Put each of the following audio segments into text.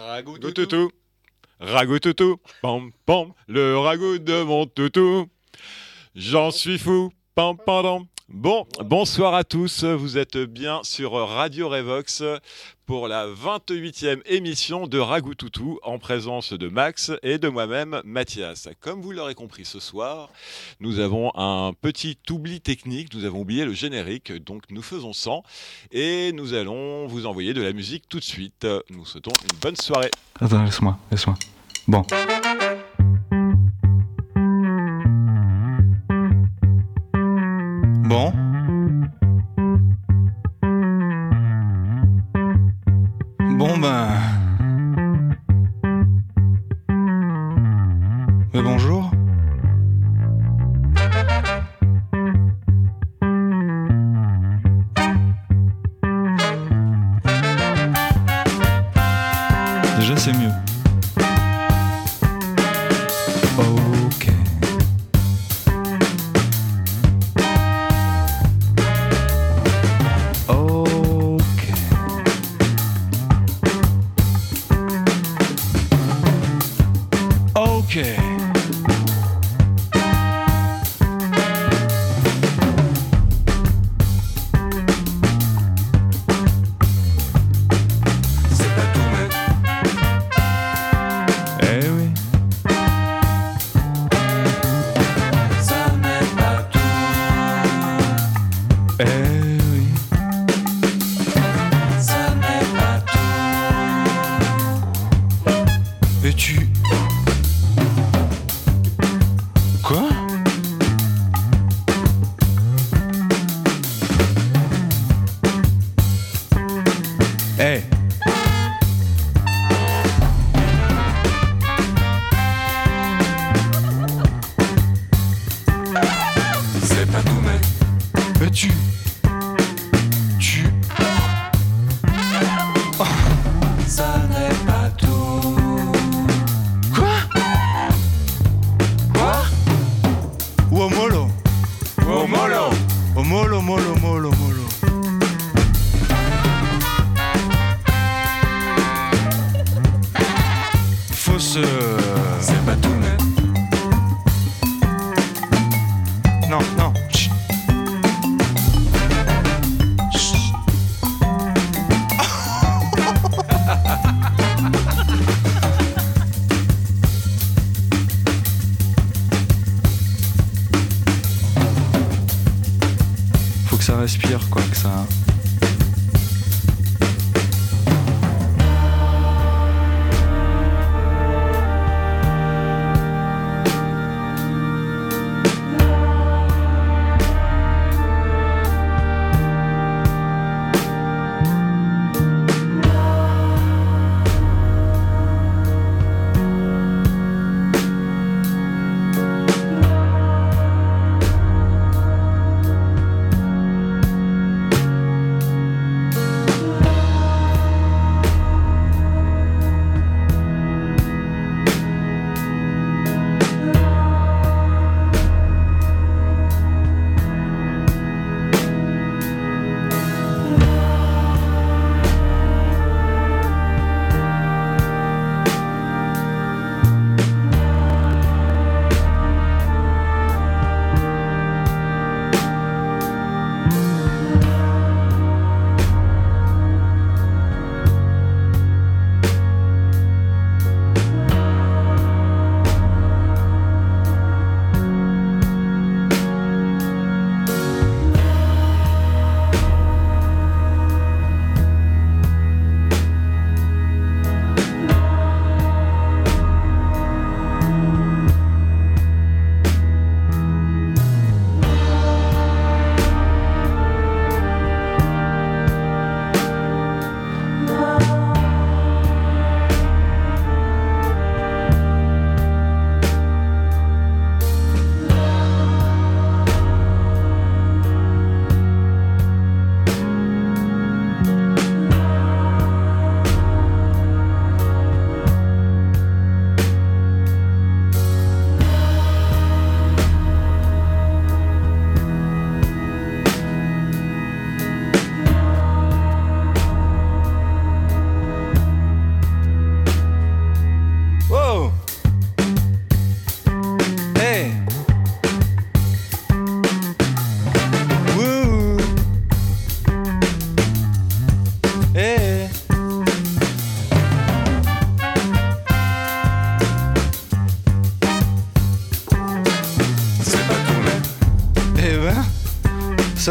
Ragout Go toutou. Ragout toutou. Pam pam. Le ragout de mon toutou. J'en suis fou. Pam pam Bon, bonsoir à tous. Vous êtes bien sur Radio Revox pour la 28e émission de Ragout Toutou en présence de Max et de moi-même Mathias. Comme vous l'aurez compris ce soir, nous avons un petit oubli technique. Nous avons oublié le générique, donc nous faisons sans et nous allons vous envoyer de la musique tout de suite. Nous souhaitons une bonne soirée. Attends, laisse-moi, laisse-moi. Bon. Bon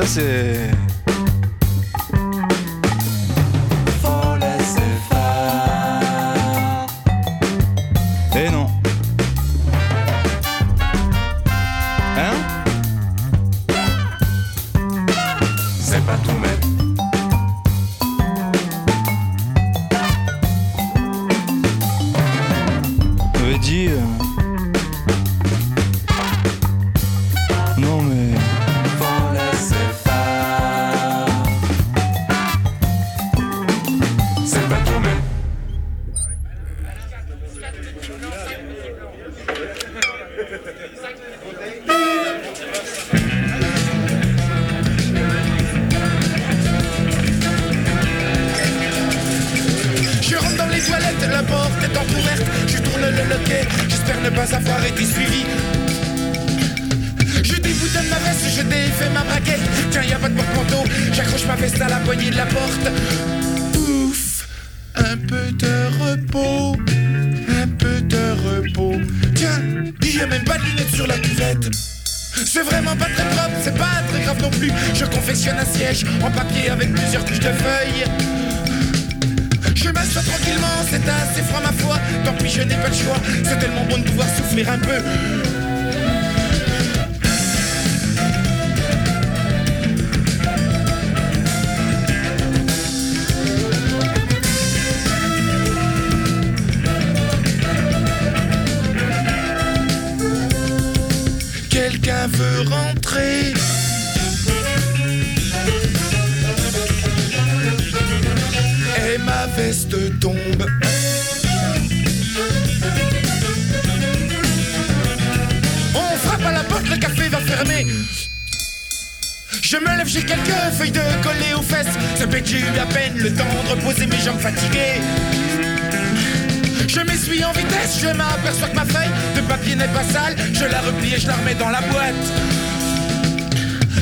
ça, c'est.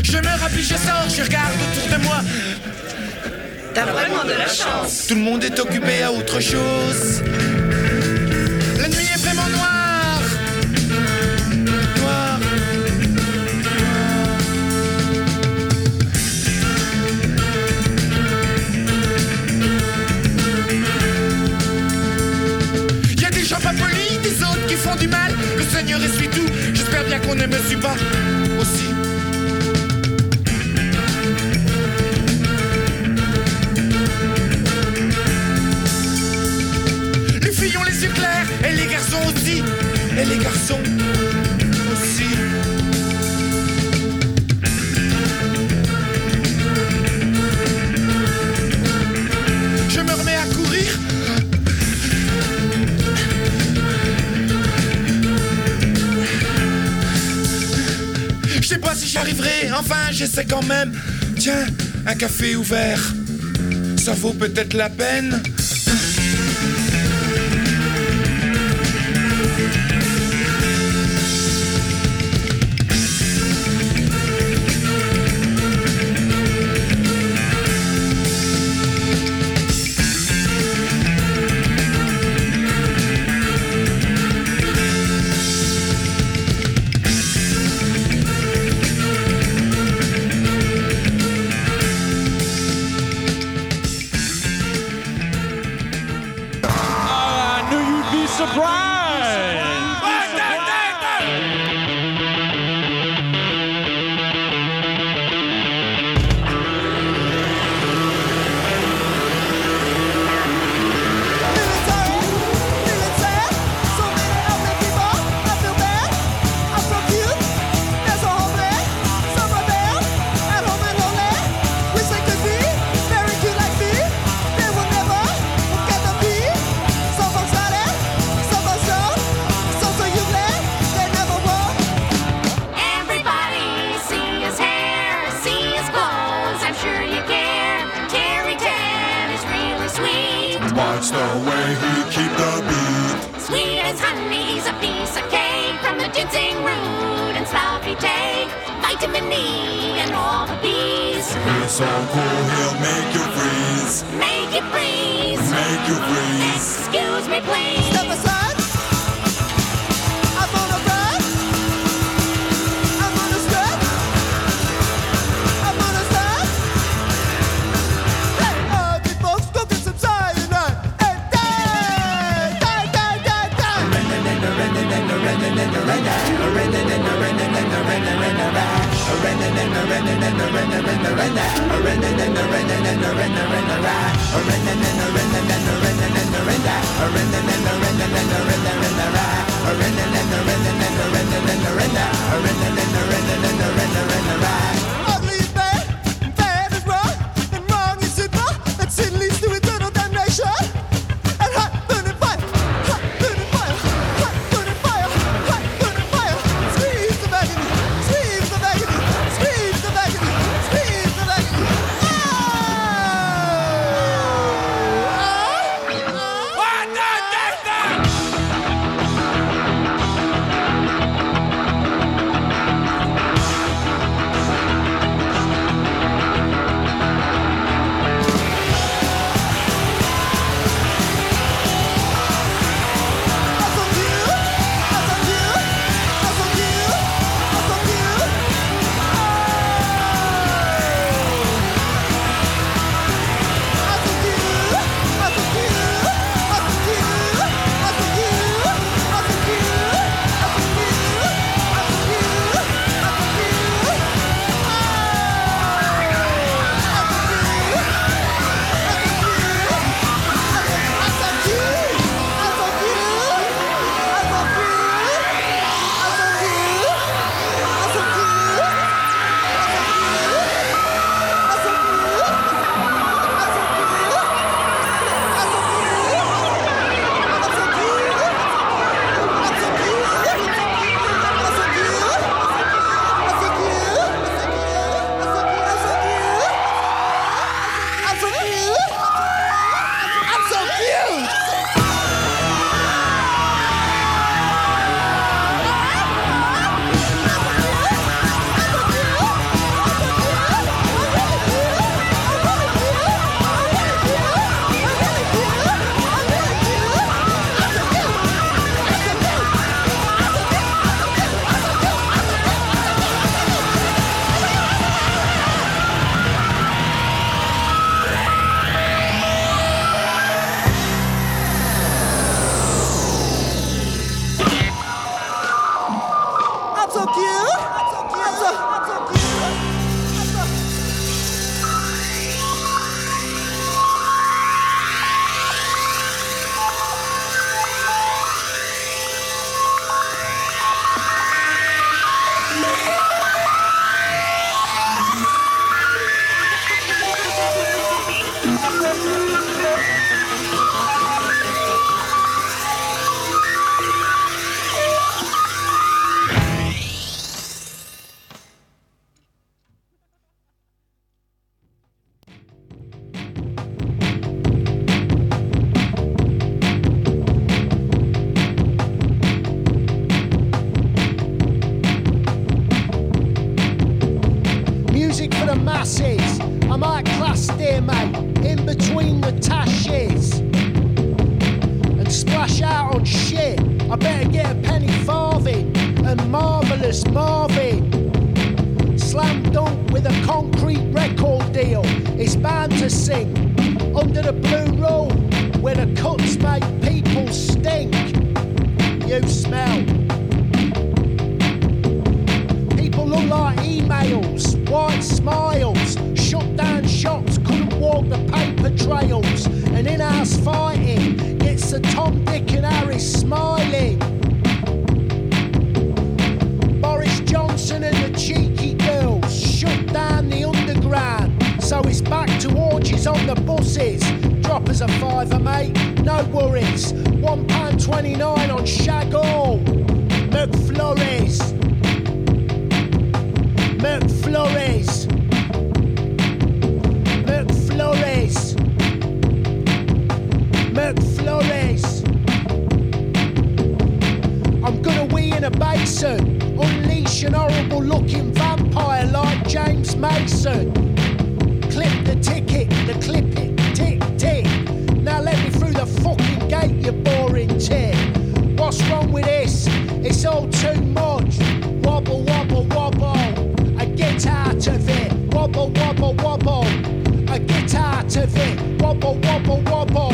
Je me remplis, je sors, je regarde autour de moi. T'as vraiment de la chance. Tout le monde est occupé à autre chose. La nuit est vraiment noire. Noire. Y a des gens pas polis, des autres qui font du mal. Le Seigneur essuie tout. J'espère bien qu'on ne me suit pas aussi. Et les garçons aussi. Et les garçons aussi. Je me remets à courir. Je sais pas si j'arriverai, enfin j'essaie quand même. Tiens, un café ouvert, ça vaut peut-être la peine. Wobble, wobble.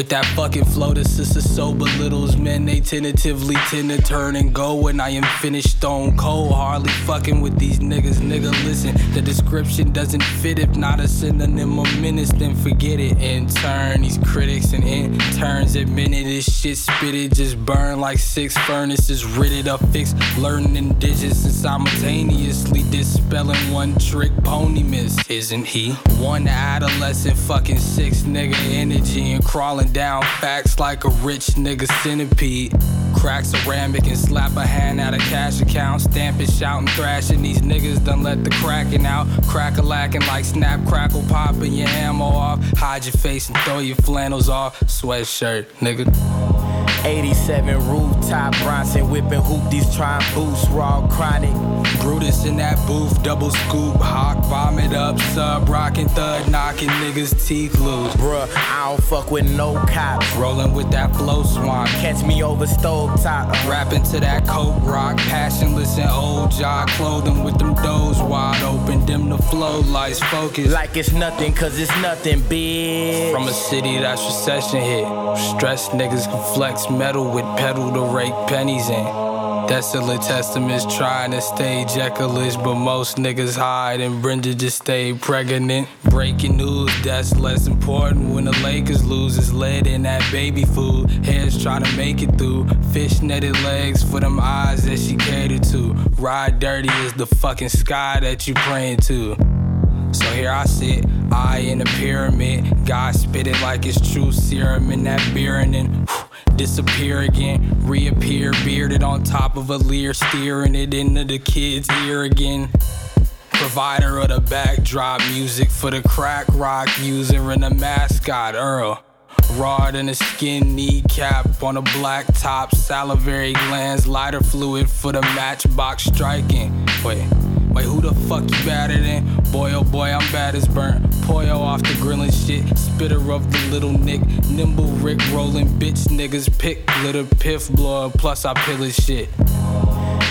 With that fucking flow, the sister so belittles men. They tentatively tend to turn and go when I am finished stone cold. Hardly fucking with these niggas, nigga. Listen, the description doesn't fit. If not a synonym of menace, then forget it. In turn, these critics and interns admitted this shit spitted just burn like six furnaces. Ridded up, fixed, learning digits and simultaneously dispelling one trick pony miss. Isn't he? One adolescent fucking six nigga energy and crawling down facts like a rich nigga centipede. Crack ceramic and slap a hand out of cash account. Stamping, shouting, thrashing. These niggas done let the cracking out. Crack a lacking like snap, crackle, popping your ammo off. Hide your face and throw your flannels off. Sweatshirt, nigga. 87 rooftop, Bronson whipping hoopties, trying boost, raw chronic. Brutus in that booth, double scoop, hawk, vomit up, sub, rockin' thud, knocking niggas' teeth loose. Bruh, I don't fuck with no cops. Rolling with that flow swamp. Catch me over stove top. Rapping to that coke rock, passionless and old jock clothing with them doors wide open, dim the flow lights focus. Like it's nothing, cause it's nothing big. From a city that's recession hit, stressed niggas can flex metal with pedal to rake pennies in. Desolate testaments trying to stay Jekyll-ish, but most niggas hide and Brenda just stayed pregnant. Breaking news, that's less important when the Lakers lose. It's lead in that baby food. Heads trying to make it through. Fish netted legs for them eyes that she catered to. Ride dirty is the fucking sky that you praying to. So here I sit, eye in a pyramid. God spit it like it's true serum in that beer and then whew, disappear again. Reappear bearded on top of a leer, steering it into the kid's ear again. Provider of the backdrop music for the crack rock user and the mascot Earl. Raw than a skin kneecap on a black top, salivary glands, lighter fluid for the matchbox striking. Wait, wait, who the fuck you better than? Boy, oh boy, I'm bad as burnt. Poyo off the grilling shit, spitter of the little nick, nimble Rick rolling bitch niggas pick Little piff blood, plus I pillage shit.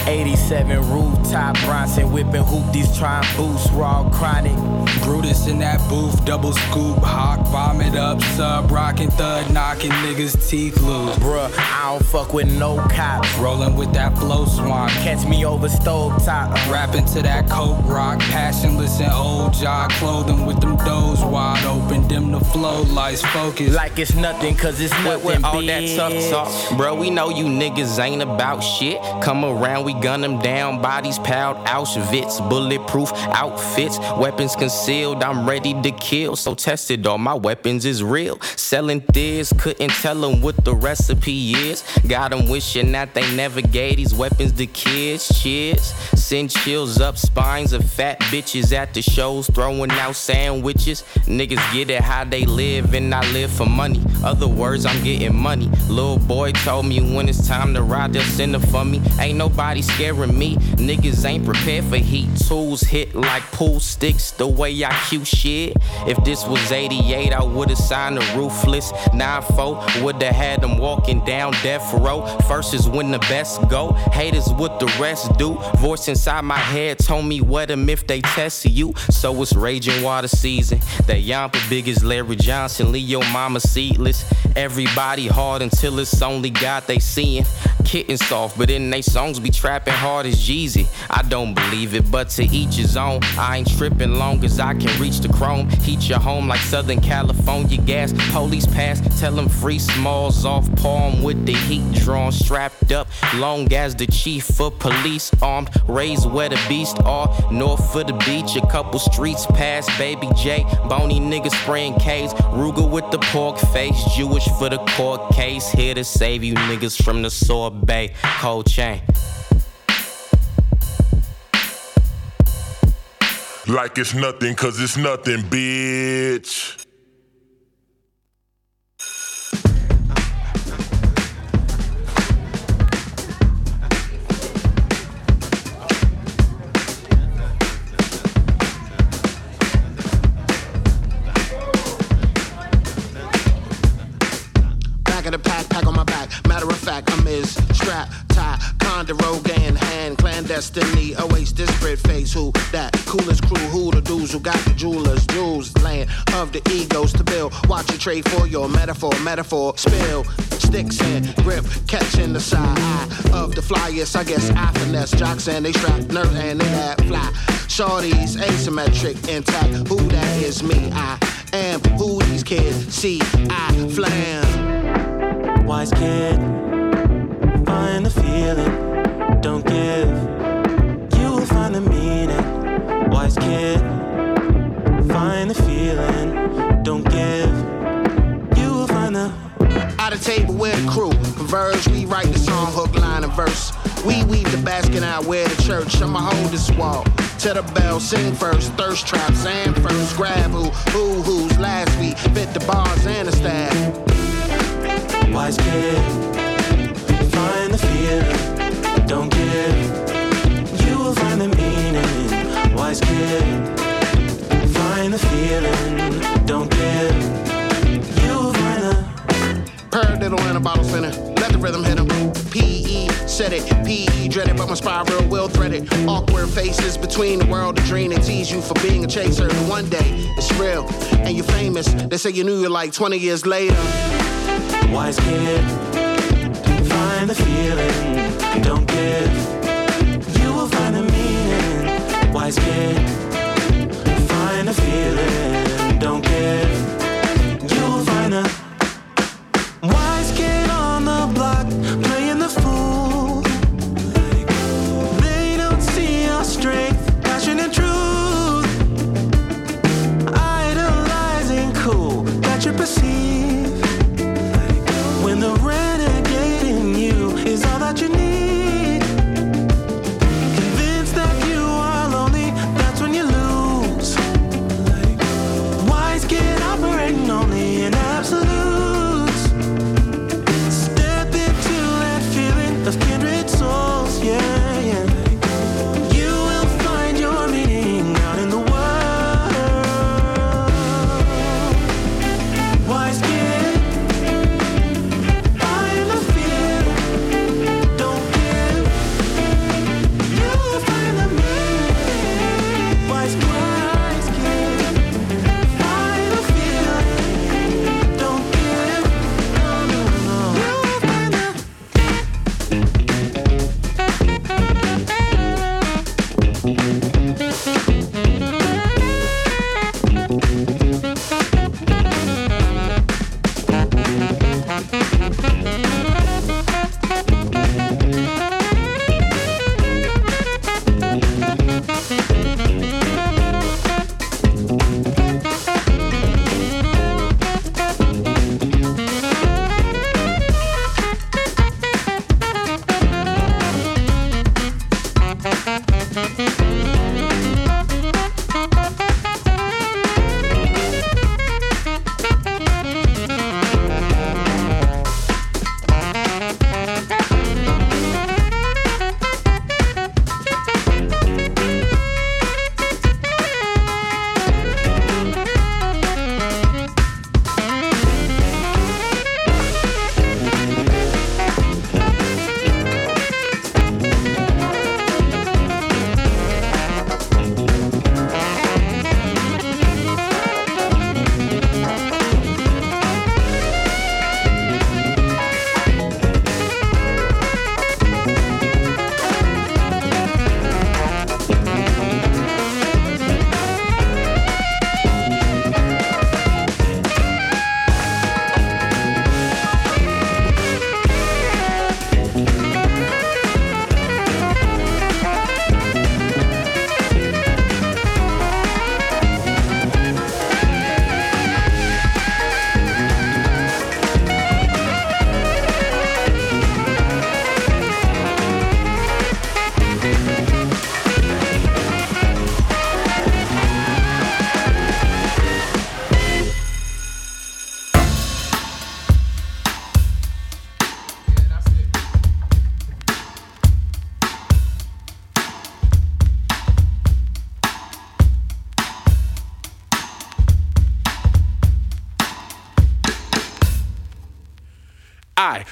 87 rooftop, Bronson whipping hoopties, trying boost, raw chronic. In that booth, double scoop, hawk, vomit up, sub, rockin' thud, knocking niggas' teeth loose. Bruh, I don't fuck with no cops. Rolling with that flow swamp. Catch me over stove top. Rapping to that coke rock, passionless and old jock clothing with them doors wide open, dim the flow, lights focus. Like it's nothing, cause it's nothing with all that tough talk. Bro, we know you niggas ain't about shit. Come around, we gun them down, bodies piled Auschwitz, bulletproof outfits, weapons concealed. I'm ready to kill, so tested all my weapons is real. Selling this, couldn't tell them what the recipe is. Got them wishing that they never gave these weapons to kids. Cheers, send chills up spines of fat bitches at the shows, throwing out sandwiches. Niggas get it how they live, and I live for money. Other words, I'm getting money. Little boy told me when it's time to ride, they'll send it for me. Ain't nobody scaring me. Niggas ain't prepared for heat. Tools hit like pool sticks, the way I cue shit. If this was 88, I would've signed a ruthless 9-4. Would've had them walking down death row. First is when the best go. Haters what the rest do. Voice inside my head told me what them if they test you. So it's raging water season. That yampa big as Larry Johnson. Your mama seatless. Everybody hard until it's only God they seeing. Kitten soft, but in they songs be trapping hard as Jeezy. I don't believe it, but to each his own. I ain't tripping long as I can reach the chrome. Heat your home like Southern California gas. Police pass, tell them free smalls off palm with the heat drawn, strapped up. Long as the chief of police armed, raised where the beast are. North of the beach, a couple streets past Baby J. Bony niggas spraying K's. Ruger with the pork face, Jewish for the court case. Here to save you niggas from the sorbet. Cold chain. Like it's nothing, cause it's nothing, bitch. Trade for your metaphor, metaphor, spill. Sticks and grip, catching the side eye of the flyest. I guess I finesse jocks and they strap nerve and they that fly. Shorties asymmetric, intact. Who that is me? I am who these kids see. I flam. Wise kid, find the feeling, don't give. You will find the meaning. Wise kid, find the feeling, A table with a crew, converge, we write the song, hook, line, and verse. We weave the basket out, wear the church. I'ma hold this wall. To the bell, sing first, thirst traps, and first. Grab who, who, who's last week. Fit the bars and the staff. wise kid. Find the feeling, don't give. You will find the meaning. Wise kid. Find the feeling, don't give. Paradiddle in a bottle spinner. Let the rhythm hit him. PE said it. PE dreaded, it, but my spiral will thread it. Awkward faces between the world and dream. They tease you for being a chaser. And one day it's real and you're famous. They say you knew you like 20 years later. wise kid. Find the feeling, don't give. You will find the meaning. Wise kid. Find the feeling, don't give.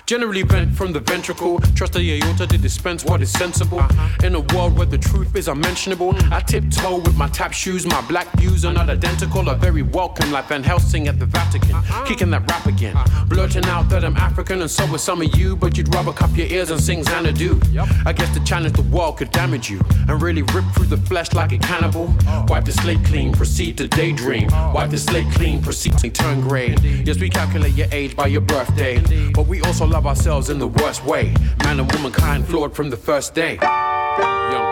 Generally vent from the ventricle. Trust the aorta to dispense what is sensible. Uh-huh. In a world where the truth is unmentionable, I tiptoe with my tap shoes. My black views are not identical, are very welcome, like Van Helsing at Vatican. Uh-huh. Kicking that rap again. Uh-huh. Blurting out that I'm African and so are some of you, but you'd rather cup your ears and sing Xanadu. I guess the challenge the world could damage you and really rip through the flesh like a cannibal. Oh. Wipe the slate clean, proceed to daydream. Oh. Wipe the slate clean, proceed to turn grade. Yes, we calculate your age by your birthday, but we also love ourselves in the worst way. Man and womankind flawed from the first day. Young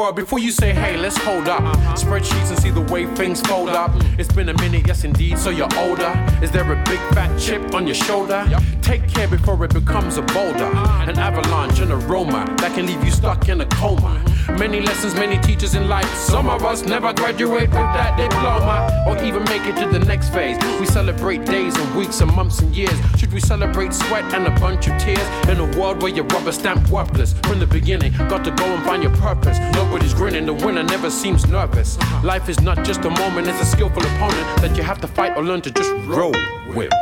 Before you say, hey, let's hold up. Spreadsheets and see the way things fold up. It's been a minute, yes indeed, so you're older. Is there a big fat chip on your shoulder? Take care before it becomes a boulder. An avalanche, an aroma that can leave you stuck in a coma. Many lessons, many teachers in life. Some of us never graduate with that diploma or even make it to the next phase. We celebrate days and weeks and months and years. Should we celebrate sweat and a bunch of tears in a world where you're rubber stamp worthless from the beginning? Got to go and find your purpose. Nobody's grinning, the winner never seems nervous. Life is not just a moment, it's a skillful opponent that you have to fight or learn to just roll with.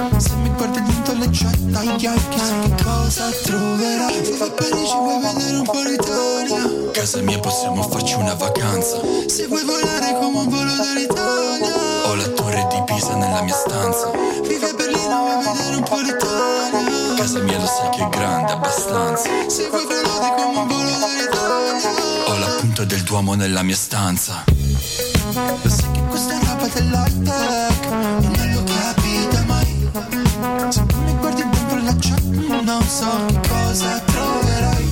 Se mi guardi intorno le ciotta dai occhi Sai che cosa troverai Se va bene ci vuoi vedere un po' l'Italia? Casa mia possiamo farci una vacanza. Se vuoi volare come un volo dall'Italia. Ho la torre di Pisa nella mia stanza. Vivi a Berlino vuoi vedere un po' l'Italia? Casa mia lo sai che è grande abbastanza. Se vuoi volare come un volo dall'Italia. Ho la punta del Duomo nella mia stanza. Lo sai che questa è roba dell'high tech. non so cosa troverai.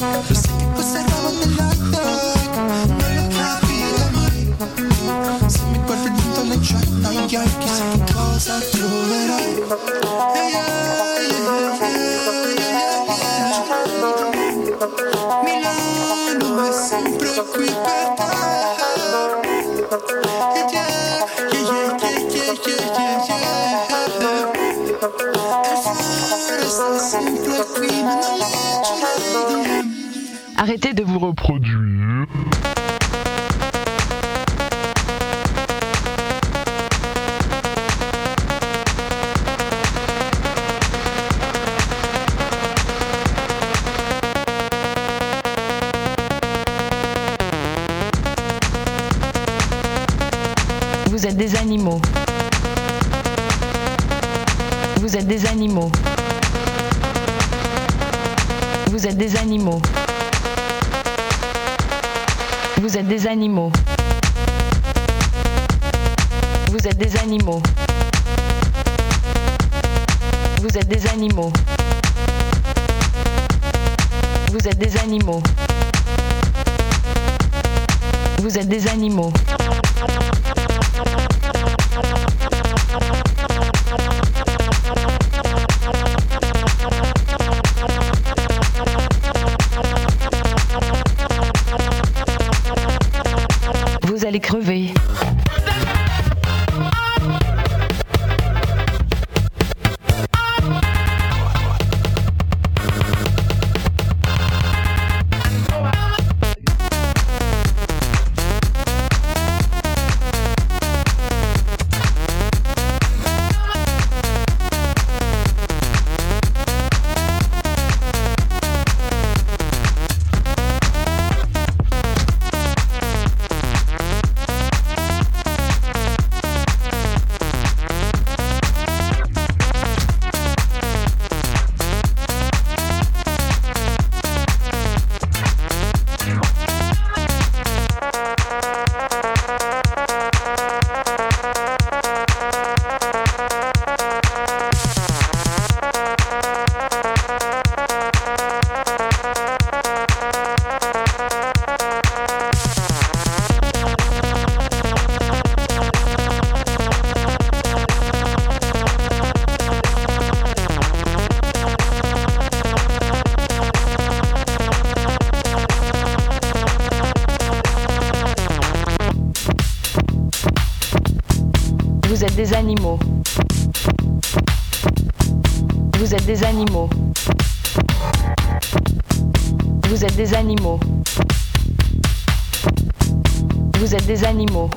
No, Lo sai che cosa stavo nella Non lo capirò mai. Se mi guardi dentro gli giornali Chissà che cosa troverai. Yeah, yeah, yeah, Milano è sempre qui. per Arrêtez de vous reproduire. des animaux.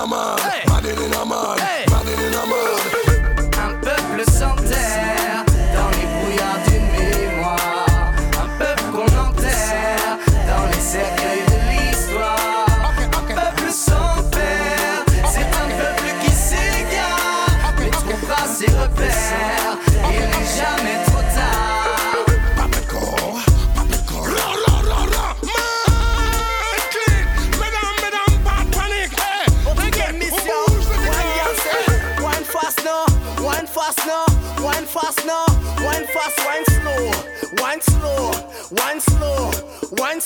a man, hey. mad in a man. Un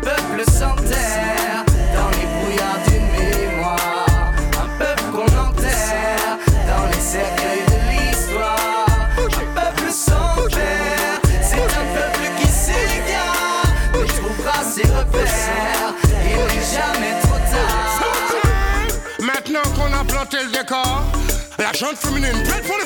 peuple sans terre, dans les brouillards d'une mémoire. Un peuple qu'on enterre, dans les cercueils de l'histoire. Un peuple sans terre, c'est un peuple qui s'égare. Mais trouvera ses repères, il n'est jamais trop tard. Maintenant qu'on a planté le décor, la chante féminine prête pour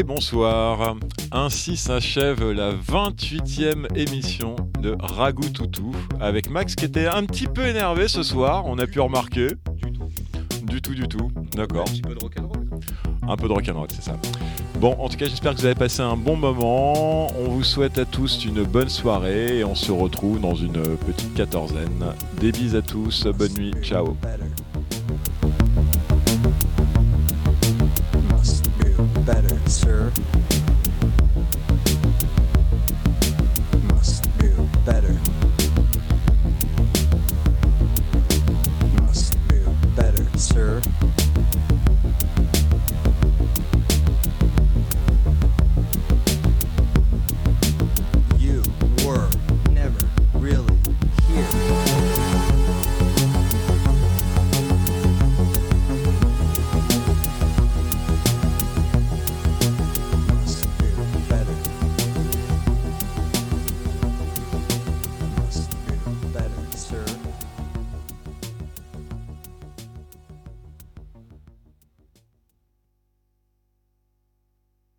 Et bonsoir. Ainsi s'achève la 28e émission de Ragout Toutou avec Max qui était un petit peu énervé ce soir, on a pu remarquer. Du tout, du tout. D'accord. Un petit peu de rock'n'roll. Un peu de rock'n'roll, c'est ça. Bon, en tout cas, j'espère que vous avez passé un bon moment. On vous souhaite à tous une bonne soirée et on se retrouve dans une petite quatorzaine. Des bises à tous, bonne nuit, ciao. Sir.